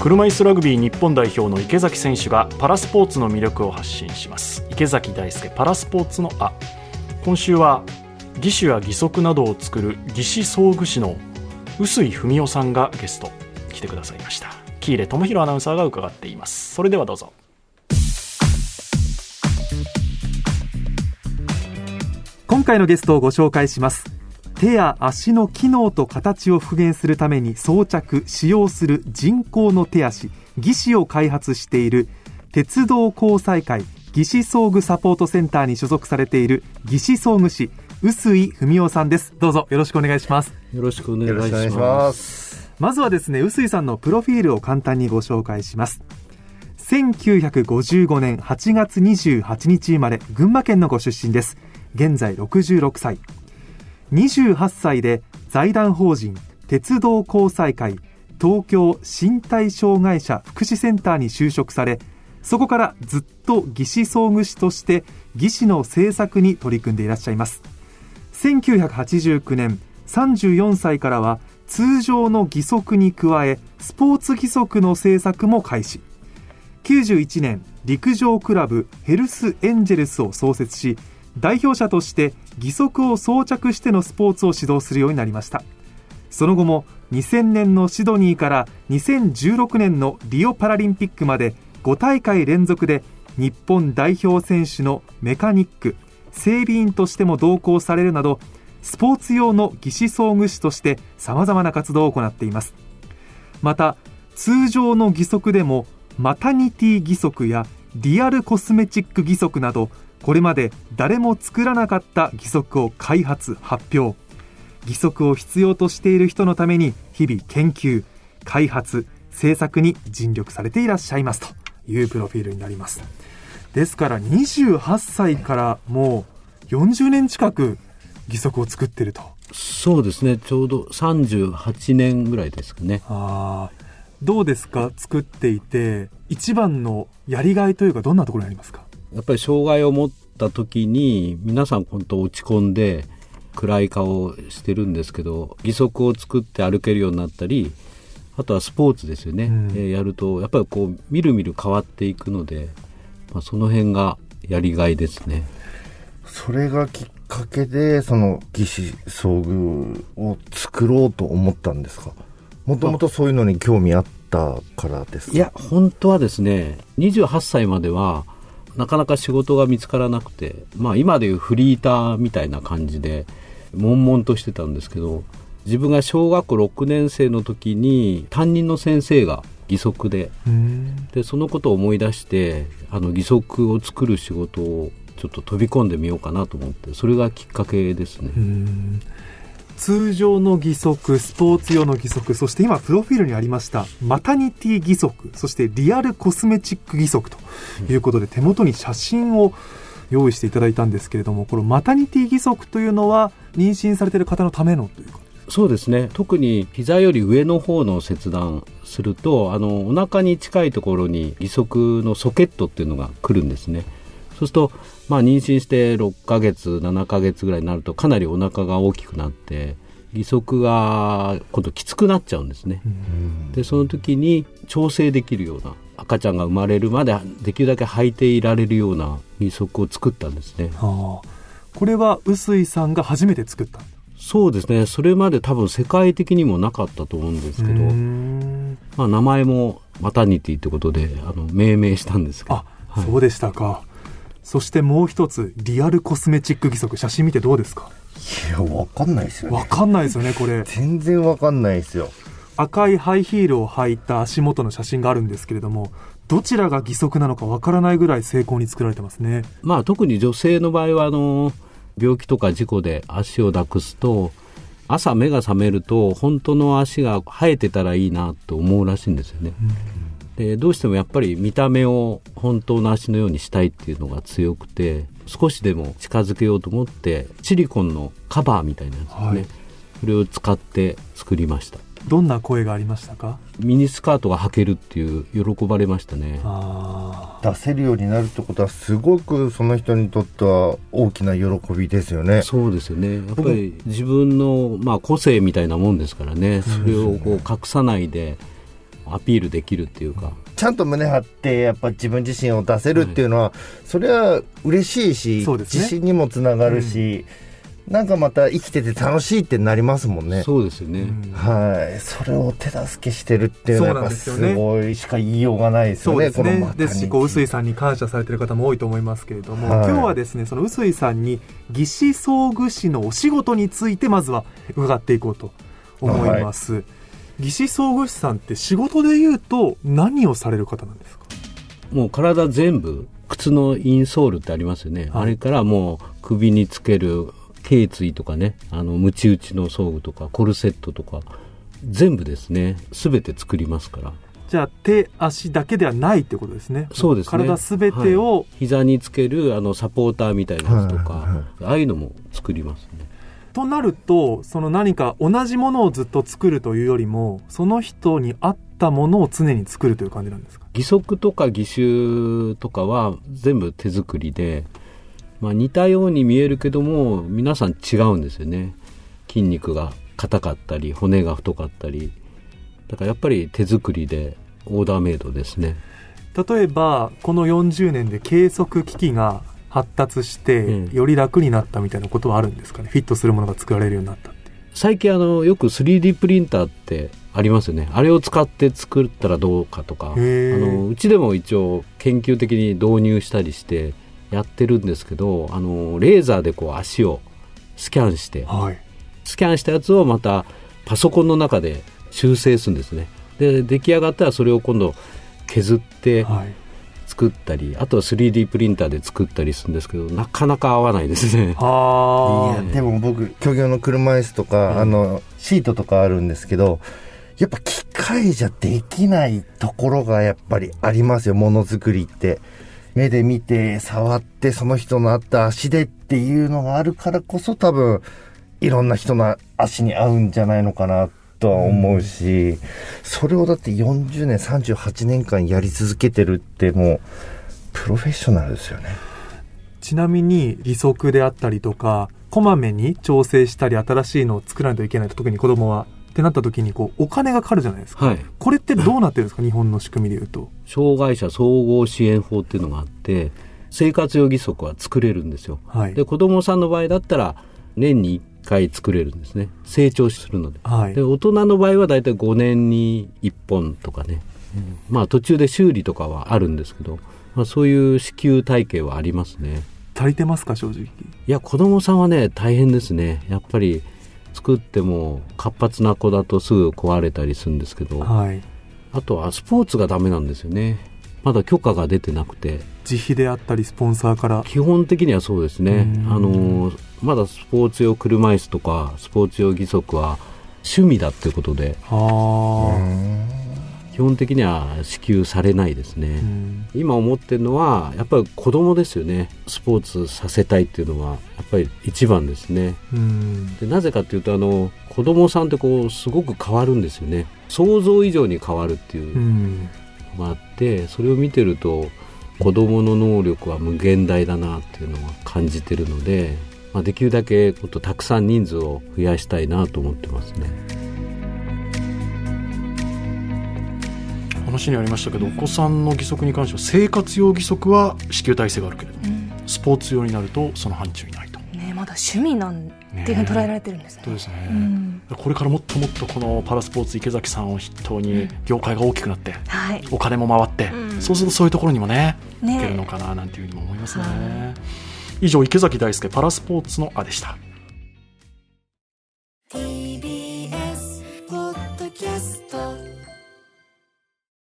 車椅子ラグビー日本代表の池崎選手がパラスポーツの魅力を発信します。池崎大輔パラスポーツのあ。今週は義手や義足などを作る義肢装具士の臼井文夫さんがゲスト。来てくださいました。喜入智弘アナウンサーが伺っています。それではどうぞ。今回のゲストをご紹介します。手や足の機能と形を復元するために装着使用する人工の手足義肢を開発している鉄道交際会義肢装具サポートセンターに所属されている義肢装具士臼井文夫さんです。どうぞよろしくお願いします。よろしくお願いします。まずはですね臼井さんのプロフィールを簡単にご紹介します。1955年8月28日生まれ群馬県のご出身です。現在66歳。28歳で財団法人鉄道交際会東京身体障害者福祉センターに就職されそこからずっと義肢装具士として義肢の製作に取り組んでいらっしゃいます。1989年34歳からは通常の義足に加えスポーツ義足の製作も開始。91年陸上クラブヘルスエンジェルスを創設し代表者として義足を装着してのスポーツを指導するようになりました。その後も2000年のシドニーから2016年のリオパラリンピックまで5大会連続で日本代表選手のメカニック整備員としても同行されるなどスポーツ用の義肢装具士として様々な活動を行っています。また通常の義足でもマタニティ義足やリアルコスメチック義足などこれまで誰も作らなかった義足を開発発表。義足を必要としている人のために日々研究開発制作に尽力されていらっしゃいますというプロフィールになります。ですから28歳からもう40年近く義足を作ってると。そうですね。ちょうど38年ぐらいですかね。あどうですか？作っていて一番のやりがいというかどんなところにありますか？やっぱり障害を持った時に皆さん本当落ち込んで暗い顔してるんですけど義足を作って歩けるようになったりあとはスポーツですよね、うん、えやるとやっぱりこうみるみる変わっていくので、まあ、その辺がやりがいですね。それがきっかけでその義肢装具を作ろうと思ったんですか？もともとそういうのに興味あったからですか？いや本当はですね28歳まではなかなか仕事が見つからなくて、まあ今でいうフリーターみたいな感じで、悶々としてたんですけど、自分が小学校6年生の時に担任の先生が義足で、で、そのことを思い出して、あの義足を作る仕事をちょっと飛び込んでみようかなと思って、それがきっかけですね。通常の義足、スポーツ用の義足、そして今、プロフィールにありました、マタニティ義足、そしてリアルコスメチック義足ということで、手元に写真を用意していただいたんですけれども、このマタニティ義足というのは、妊娠されている方のためのというか？そうですね。特に膝より上の方の切断するとあのお腹に近いところに義足のソケットっていうのが来るんですね。そうすると、まあ、妊娠して6ヶ月7ヶ月ぐらいになるとかなりお腹が大きくなって義足が今度きつくなっちゃうんですね。でその時に調整できるような赤ちゃんが生まれるまでできるだけ履いていられるような義足を作ったんですね。はあ、これは臼井さんが初めて作ったそうですね。それまで多分世界的にもなかったと思うんですけど、まあ、名前もマタニティってことであの命名したんですけど。あ、はい、そうでしたかそしてもう一つ、リアルコスメチック義足、写真見てどうですか？いや、わかんないですよね。わかんないですよね、これ。全然わかんないですよ。赤いハイヒールを履いた足元の写真があるんですけれども、どちらが義足なのかわからないぐらい精巧に作られてますね。まあ、特に女性の場合は、あの、病気とか事故で足をなくすと、朝目が覚めると、本当の足が生えてたらいいなと思うらしいんですよね。うんでどうしてもやっぱり見た目を本当の足のようにしたいっていうのが強くて少しでも近づけようと思ってシリコンのカバーみたいなやつですね、はい、それを使って作りました。どんな声がありましたか？ミニスカートが履けるっていう喜ばれましたね。出せるようになるってことはすごくその人にとっては大きな喜びですよね。そうですよね。やっぱり自分の、まあ、個性みたいなもんですからね。それをこう隠さないで、アピールできるっていうか。ちゃんと胸張ってやっぱ自分自身を出せるっていうのは、それは嬉しいし、ね。自信にもつながるし、なんかまた生きてて楽しいってなりますもんね。そうですよね、うんはい、それを手助けしてるっていうのはすごいしか言いようがないですよね。そうですね。こですしこう臼井さんに感謝されてる方も多いと思いますけれども、はい。今日はですねその臼井さんに義肢装具士のお仕事についてまずは伺っていこうと思います、義肢装具士さんって仕事で言うと何をされる方なんですか？もう体全部靴のインソールってありますよね、はい。あれからもう首につける頸椎とかね。あのムチ打ちの装具とかコルセットとか。全部ですね。全て作りますから。じゃあ手足だけではないってことですね。そうですね。体すべてを、膝につけるあのサポーターみたいなやつとか、はいはい。ああいうのも作りますねとなるとその何か同じものをずっと作るというよりもその人に合ったものを常に作るという感じなんですか？義足とか義手とかは全部手作りで、まあ、似たように見えるけども皆さん違うんですよね。筋肉が硬かったり骨が太かったり。だからやっぱり手作りでオーダーメイドですね。例えばこの40年で計測機器が発達して、うん。より楽になったみたいなことはあるんですかね？フィットするものが作られるようになったって最近あのよく 3D プリンターってありますよね。あれを使って作ったらどうかとか。あのうちでも一応研究的に導入したりしてやってるんですけどあのレーザーでこう足をスキャンしてはい。スキャンしたやつをまたパソコンの中で修正するんですね。で出来上がったらそれを今度削ってはい作ったりあとは 3D プリンターで作ったりするんですけどなかなか合わないですね。あいやでも僕漁業の車椅子とか、あのシートとかあるんですけどやっぱ機械じゃできないところがやっぱりありますよものづくりって。目で見て触ってその人の合った足でっていうのがあるからこそ多分いろんな人の足に合うんじゃないのかなとは思うし、それをだって40年38年間やり続けてるってもうプロフェッショナルですよね。ちなみに利息であったりとかこまめに調整したり新しいのを作らないといけないと特に子供はってなった時にこうお金がかかるじゃないですか、はい。これってどうなってるんですか？日本の仕組みでいうと。障害者総合支援法っていうのがあって生活用義足は作れるんですよ。はい。で子供さんの場合だったら年に1回作れるんですね。成長するので。はい。で大人の場合はだいたい5年に1本とかね、まあ途中で修理とかはあるんですけど、まあ、そういう支給体系はありますね。足りてますか正直。いや子供さんはね大変ですね。やっぱり作っても活発な子だとすぐ壊れたりするんですけど。はい。あとはスポーツがダメなんですよねまだ許可が出てなくて。自費であったりスポンサーから。基本的にはそうですね。うん。あのまだスポーツ用車椅子とかスポーツ用義足は趣味だってことで。基本的には支給されないですね、うん。今思ってるのはやっぱり子供ですよね。スポーツさせたいっていうのはやっぱり一番ですね。うん。でなぜかっていうとあの子供さんってこうすごく変わるんですよね。想像以上に変わるっていうがあってそれを見てると子供の能力は無限大だなっていうのは感じてるので、まあ、できるだけもっとたくさん人数を増やしたいなと思ってますね。話にありましたけどお子さんの義足に関しては生活用義足は支給体制があるけれどうん。スポーツ用になるとその範疇にないだ趣味なんていうふうに捉えられてるんですね。そうですね、うん。これからもっともっとこのパラスポーツ池崎さんを筆頭に業界が大きくなってはい。お金も回って、うん。そうするとそういうところにもねいけるのね、かななんていうふうにも思いますね、は以上池崎大輔パラスポーツのあでした